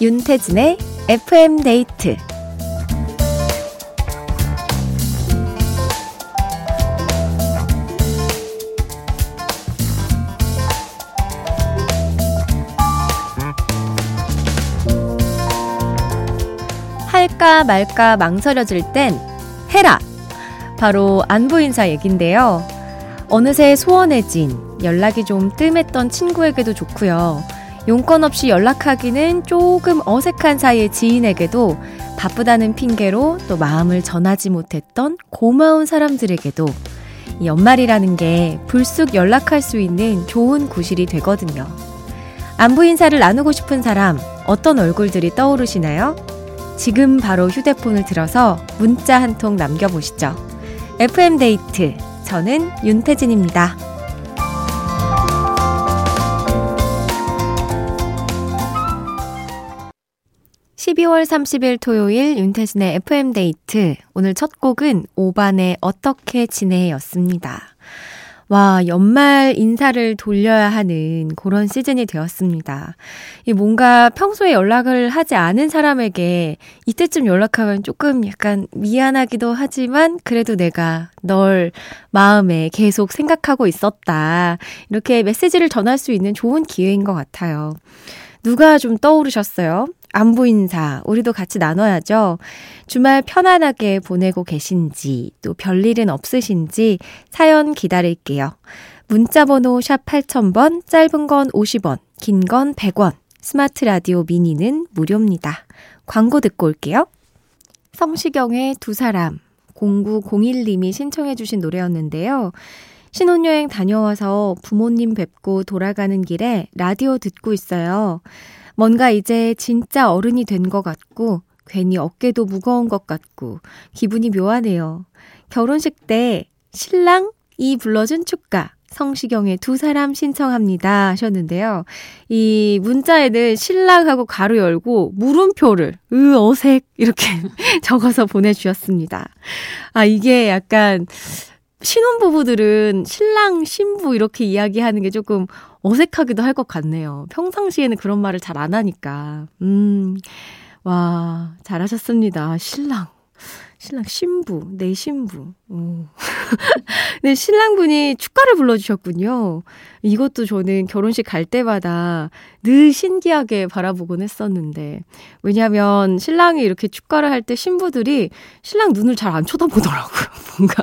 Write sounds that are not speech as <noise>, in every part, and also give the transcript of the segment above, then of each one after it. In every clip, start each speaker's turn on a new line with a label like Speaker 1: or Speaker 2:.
Speaker 1: 윤태진의 FM 데이트 할까 말까 망설여질 땐 해라! 바로 안부 인사 얘긴데요. 어느새 소원해진 연락이 좀 뜸했던 친구에게도 좋고요. 용건 없이 연락하기는 조금 어색한 사이의 지인에게도 바쁘다는 핑계로 또 마음을 전하지 못했던 고마운 사람들에게도 연말이라는 게 불쑥 연락할 수 있는 좋은 구실이 되거든요. 안부 인사를 나누고 싶은 사람, 어떤 얼굴들이 떠오르시나요? 지금 바로 휴대폰을 들어서 문자 한 통 남겨보시죠. FM데이트. 저는 윤태진입니다. 12월 30일 토요일 윤태진의 FM데이트. 오늘 첫 곡은 오반의 어떻게 지내 였습니다. 와, 연말 인사를 돌려야 하는 그런 시즌이 되었습니다. 이 뭔가 평소에 연락을 하지 않은 사람에게 이때쯤 연락하면 조금 약간 미안하기도 하지만 그래도 내가 널 마음에 계속 생각하고 있었다. 이렇게 메시지를 전할 수 있는 좋은 기회인 것 같아요. 누가 좀 떠오르셨어요? 안부 인사, 우리도 같이 나눠야죠. 주말 편안하게 보내고 계신지, 또 별일은 없으신지 사연 기다릴게요. 문자 번호 샵 8000번, 짧은 건 50원, 긴 건 100원, 스마트 라디오 미니는 무료입니다. 광고 듣고 올게요. 성시경의 두 사람, 0901님이 신청해 주신 노래였는데요. 신혼여행 다녀와서 부모님 뵙고 돌아가는 길에 라디오 듣고 있어요. 뭔가 이제 진짜 어른이 된 것 같고, 괜히 어깨도 무거운 것 같고, 기분이 묘하네요. 결혼식 때 신랑 이 불러준 축가, 성시경의 두 사람 신청합니다 하셨는데요. 이 문자에는 신랑하고 가로 열고 물음표를 으 어색 이렇게 <laughs> 적어서 보내주셨습니다. 아 이게 약간 신혼부부들은 신랑, 신부 이렇게 이야기하는 게 조금 어색하기도 할 것 같네요. 평상시에는 그런 말을 잘 안 하니까. 음, 와, 잘하셨습니다. 신랑. 신랑 신부, 내 신부. 네, <laughs> 신랑분이 축가를 불러주셨군요. 이것도 저는 결혼식 갈 때마다 늘 신기하게 바라보곤 했었는데. 왜냐면 신랑이 이렇게 축가를 할 때 신부들이 신랑 눈을 잘 안 쳐다보더라고요. <laughs> 뭔가.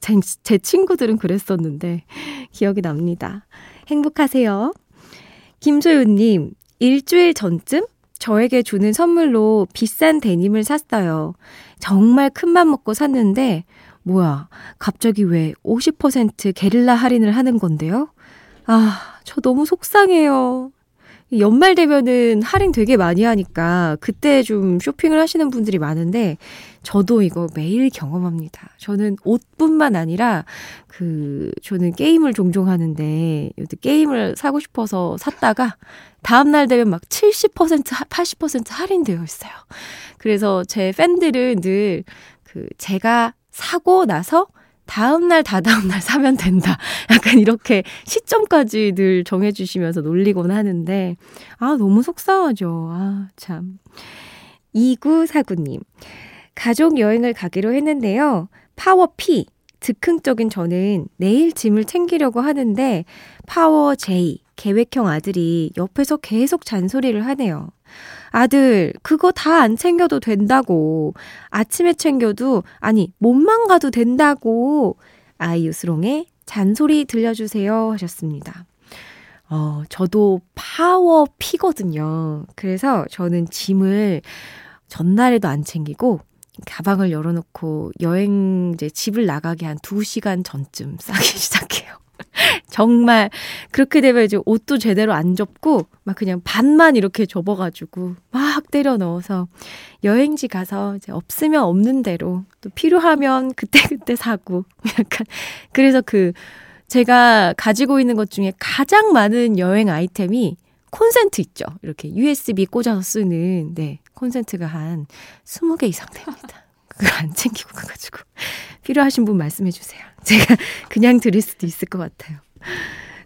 Speaker 1: 제, 제 친구들은 그랬었는데, 기억이 납니다. 행복하세요. 김소윤님, 일주일 전쯤 저에게 주는 선물로 비싼 데님을 샀어요. 정말 큰맘 먹고 샀는데, 뭐야, 갑자기 왜 50% 게릴라 할인을 하는 건데요? 아, 저 너무 속상해요. 연말 되면은 할인 되게 많이 하니까 그때 좀 쇼핑을 하시는 분들이 많은데 저도 이거 매일 경험합니다. 저는 옷뿐만 아니라 그 저는 게임을 종종 하는데 게임을 사고 싶어서 샀다가 다음 날 되면 막 70% 80% 할인되어 있어요. 그래서 제 팬들은 늘 그 제가 사고 나서 다음날, 다다음날 사면 된다. <laughs> 약간 이렇게 시점까지 늘 정해주시면서 놀리곤 하는데, 아, 너무 속상하죠. 아, 참. 2949님. 가족 여행을 가기로 했는데요. 파워 P. 즉흥적인 저는 내일 짐을 챙기려고 하는데, 파워 J. 계획형 아들이 옆에서 계속 잔소리를 하네요. 아들, 그거 다 안 챙겨도 된다고. 아침에 챙겨도, 아니, 몸만 가도 된다고. 아이유, 슬옹의 잔소리 들려주세요 하셨습니다. 어, 저도 파워 P거든요. 그래서 저는 짐을 전날에도 안 챙기고, 가방을 열어놓고 여행 이제 집을 나가기 한 2시간 전쯤 <laughs> 싸기 시작해요. <laughs> 정말 그렇게 되면 이제 옷도 제대로 안 접고 막 그냥 반만 이렇게 접어가지고 막 때려 넣어서 여행지 가서 이제 없으면 없는 대로 또 필요하면 그때그때 <laughs> 그때 사고 약간 그래서 그 제가 가지고 있는 것 중에 가장 많은 여행 아이템이 콘센트 있죠. 이렇게 USB 꽂아서 쓰는 네 콘센트가 한 20개 이상 됩니다. 그걸 안 챙기고 가가지고 필요하신 분 말씀해 주세요. 제가 그냥 드릴 수도 있을 것 같아요.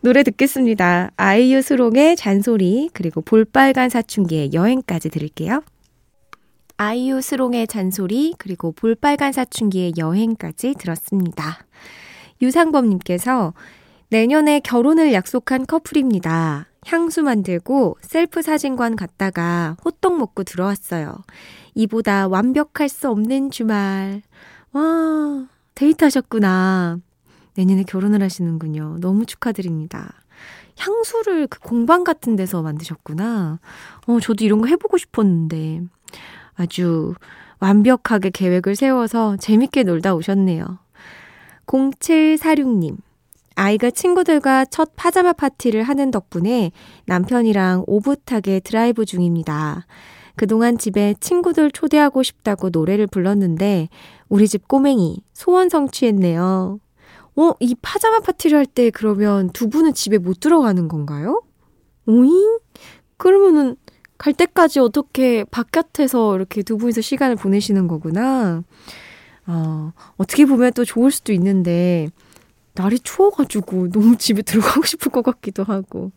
Speaker 1: 노래 듣겠습니다. 아이유 수롱의 잔소리, 그리고 볼빨간 사춘기의 여행까지 들을게요. 아이유 수롱의 잔소리, 그리고 볼빨간 사춘기의 여행까지 들었습니다. 유상범님께서 내년에 결혼을 약속한 커플입니다. 향수 만들고 셀프 사진관 갔다가 호떡 먹고 들어왔어요. 이보다 완벽할 수 없는 주말. 와, 데이트하셨구나. 내년에 결혼을 하시는군요. 너무 축하드립니다. 향수를 그 공방 같은 데서 만드셨구나. 어, 저도 이런 거 해보고 싶었는데. 아주 완벽하게 계획을 세워서 재밌게 놀다 오셨네요. 0746님. 아이가 친구들과 첫 파자마 파티를 하는 덕분에 남편이랑 오붓하게 드라이브 중입니다. 그동안 집에 친구들 초대하고 싶다고 노래를 불렀는데 우리 집 꼬맹이 소원 성취했네요. 어, 이 파자마 파티를 할 때 그러면 두 분은 집에 못 들어가는 건가요? 오잉? 그러면은 갈 때까지 어떻게 바깥에서 이렇게 두 분이서 시간을 보내시는 거구나. 어, 어떻게 보면 또 좋을 수도 있는데, 날이 추워가지고 <laughs> 너무 집에 들어가고 싶을 것 같기도 하고.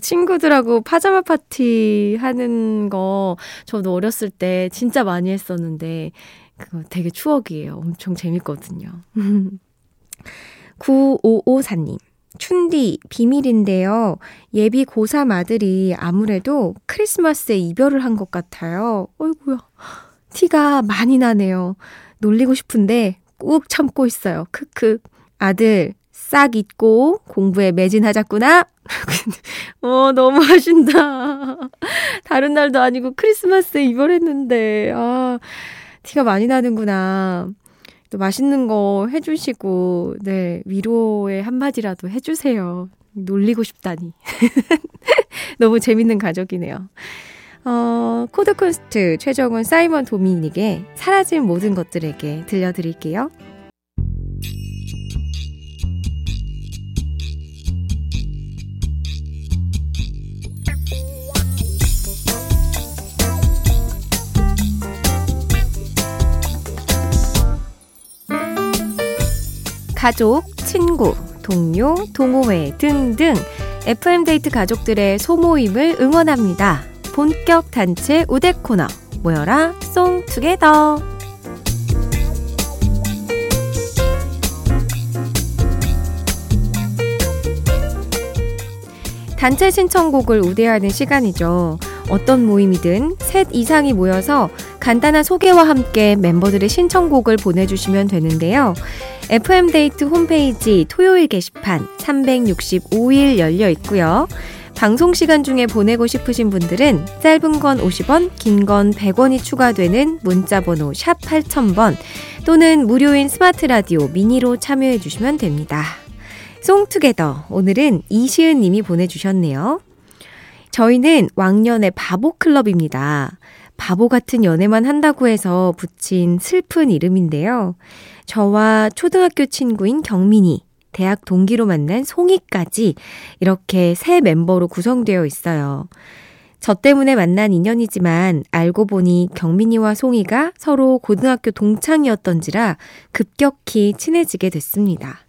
Speaker 1: 친구들하고 파자마 파티 하는 거 저도 어렸을 때 진짜 많이 했었는데, 그거 되게 추억이에요. 엄청 재밌거든요. <laughs> 9554님. 춘디, 비밀인데요. 예비 고3 아들이 아무래도 크리스마스에 이별을 한 것 같아요. 어이구야. 티가 많이 나네요. 놀리고 싶은데 꾹 참고 있어요. 크크. 아들, 싹 잊고 공부에 매진하자꾸나? <laughs> 어, 너무 하신다. 다른 날도 아니고 크리스마스에 이별했는데, 아, 티가 많이 나는구나. 또 맛있는 거 해주시고, 네, 위로의 한마디라도 해주세요. 놀리고 싶다니. <laughs> 너무 재밌는 가족이네요. 어, 코드 쿤스트 최정훈 사이먼 도미닉의 사라진 모든 것들에게 들려드릴게요. 가족, 친구, 동료, 동호회 등등 FM데이트 가족들의 소모임을 응원합니다. 본격 단체 우대 코너 모여라 송투게더 단체 신청곡을 우대하는 시간이죠. 어떤 모임이든 셋 이상이 모여서 간단한 소개와 함께 멤버들의 신청곡을 보내주시면 되는데요. FM데이트 홈페이지 토요일 게시판 365일 열려 있고요. 방송 시간 중에 보내고 싶으신 분들은 짧은 건 50원, 긴 건 100원이 추가되는 문자 번호 샵 8000번 또는 무료인 스마트 라디오 미니로 참여해 주시면 됩니다. 송투게더 오늘은 이시은 님이 보내주셨네요. 저희는 왕년의 바보 클럽입니다. 바보 같은 연애만 한다고 해서 붙인 슬픈 이름인데요. 저와 초등학교 친구인 경민이, 대학 동기로 만난 송이까지 이렇게 새 멤버로 구성되어 있어요. 저 때문에 만난 인연이지만 알고 보니 경민이와 송이가 서로 고등학교 동창이었던지라 급격히 친해지게 됐습니다.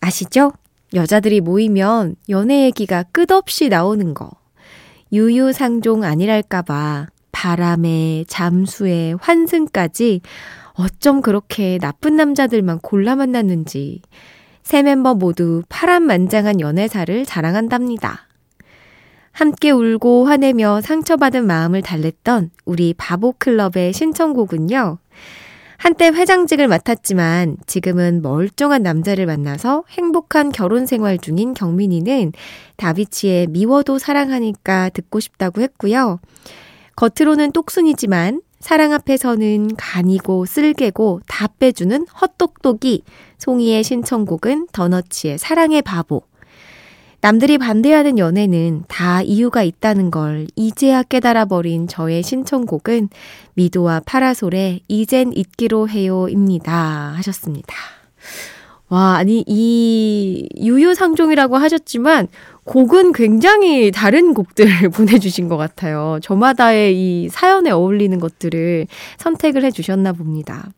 Speaker 1: 아시죠? 여자들이 모이면 연애 얘기가 끝없이 나오는 거. 유유상종 아니랄까봐 바람에 잠수에 환승까지 어쩜 그렇게 나쁜 남자들만 골라 만났는지 세 멤버 모두 파란만장한 연애사를 자랑한답니다. 함께 울고 화내며 상처받은 마음을 달랬던 우리 바보클럽의 신청곡은요. 한때 회장직을 맡았지만 지금은 멀쩡한 남자를 만나서 행복한 결혼 생활 중인 경민이는 다비치의 미워도 사랑하니까 듣고 싶다고 했고요. 겉으로는 똑순이지만 사랑 앞에서는 간이고 쓸개고 다 빼주는 헛똑똑이 송이의 신청곡은 더너츠의 사랑의 바보. 남들이 반대하는 연애는 다 이유가 있다는 걸 이제야 깨달아버린 저의 신청곡은 미도와 파라솔의 이젠 잊기로 해요입니다. 하셨습니다. 와, 아니, 이 유유상종이라고 하셨지만 곡은 굉장히 다른 곡들을 <laughs> 보내주신 것 같아요. 저마다의 이 사연에 어울리는 것들을 선택을 해주셨나 봅니다.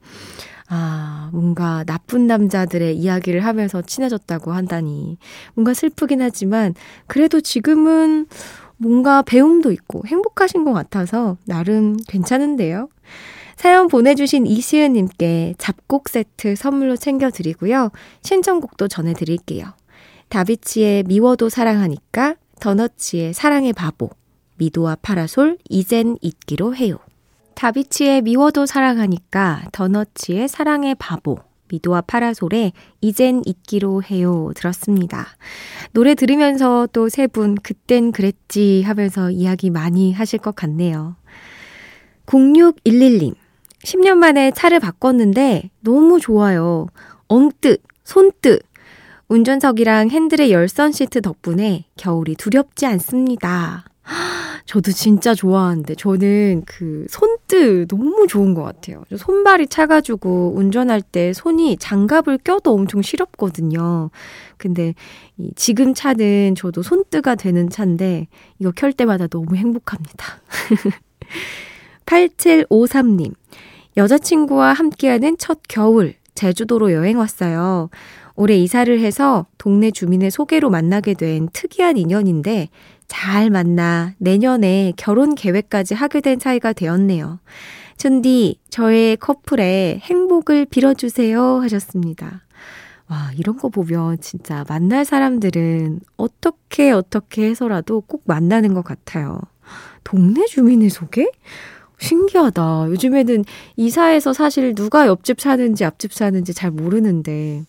Speaker 1: 아, 뭔가 나쁜 남자들의 이야기를 하면서 친해졌다고 한다니. 뭔가 슬프긴 하지만, 그래도 지금은 뭔가 배움도 있고 행복하신 것 같아서 나름 괜찮은데요. 사연 보내주신 이시은님께 잡곡 세트 선물로 챙겨드리고요. 신청곡도 전해드릴게요. 다비치의 미워도 사랑하니까, 더너츠의 사랑의 바보, 미도와 파라솔, 이젠 잊기로 해요. 다비치의 미워도 사랑하니까, 더너츠의 사랑의 바보, 미도와 파라솔의 이젠 잊기로 해요 들었습니다. 노래 들으면서 또 세 분 그땐 그랬지 하면서 이야기 많이 하실 것 같네요. 0611님 10년 만에 차를 바꿨는데 너무 좋아요. 엉뜨, 손뜨. 운전석이랑 핸들의 열선 시트 덕분에 겨울이 두렵지 않습니다. <gasps> 저도 진짜 좋아하는데 저는 그 손뜨 너무 좋은 것 같아요. 손발이 차가지고 운전할 때 손이 장갑을 껴도 엄청 시렵거든요. 근데 이 지금 차는 저도 손뜨가 되는 차인데 이거 켤 때마다 너무 행복합니다. <laughs> 8753님. 여자친구와 함께하는 첫 겨울, 제주도로 여행 왔어요. 올해 이사를 해서 동네 주민의 소개로 만나게 된 특이한 인연인데 잘 만나 내년에 결혼 계획까지 하게 된 사이가 되었네요. 춘디, 저의 커플에 행복을 빌어주세요 하셨습니다. 와, 이런 거 보면 진짜 만날 사람들은 어떻게 어떻게 해서라도 꼭 만나는 것 같아요. 동네 주민의 소개? 신기하다. 요즘에는 이사해서 사실 누가 옆집 사는지 앞집 사는지 잘 모르는데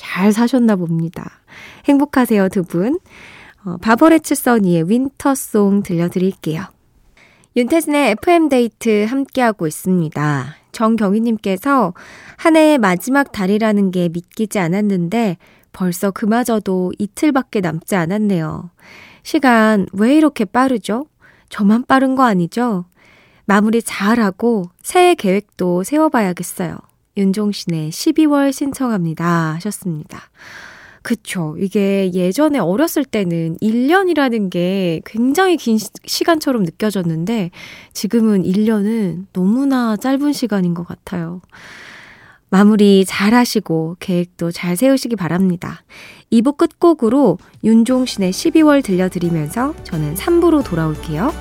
Speaker 1: 잘 사셨나 봅니다. 행복하세요, 두 분. 어, 바버레츠 써니의 윈터송 들려드릴게요. 윤태진의 FM데이트 함께하고 있습니다. 정경희님께서 한 해의 마지막 달이라는 게 믿기지 않았는데 벌써 그마저도 이틀밖에 남지 않았네요. 시간 왜 이렇게 빠르죠? 저만 빠른 거 아니죠? 마무리 잘하고 새해 계획도 세워봐야겠어요. 윤종신의 12월 신청합니다. 하셨습니다. 그쵸. 이게 예전에 어렸을 때는 1년이라는 게 굉장히 긴 시 간처럼 느껴졌는데 지금은 1년은 너무나 짧은 시간인 것 같아요. 마무리 잘 하시고 계획도 잘 세우시기 바랍니다. 2부 끝곡으로 윤종신의 12월 들려드리면서 저는 3부로 돌아올게요.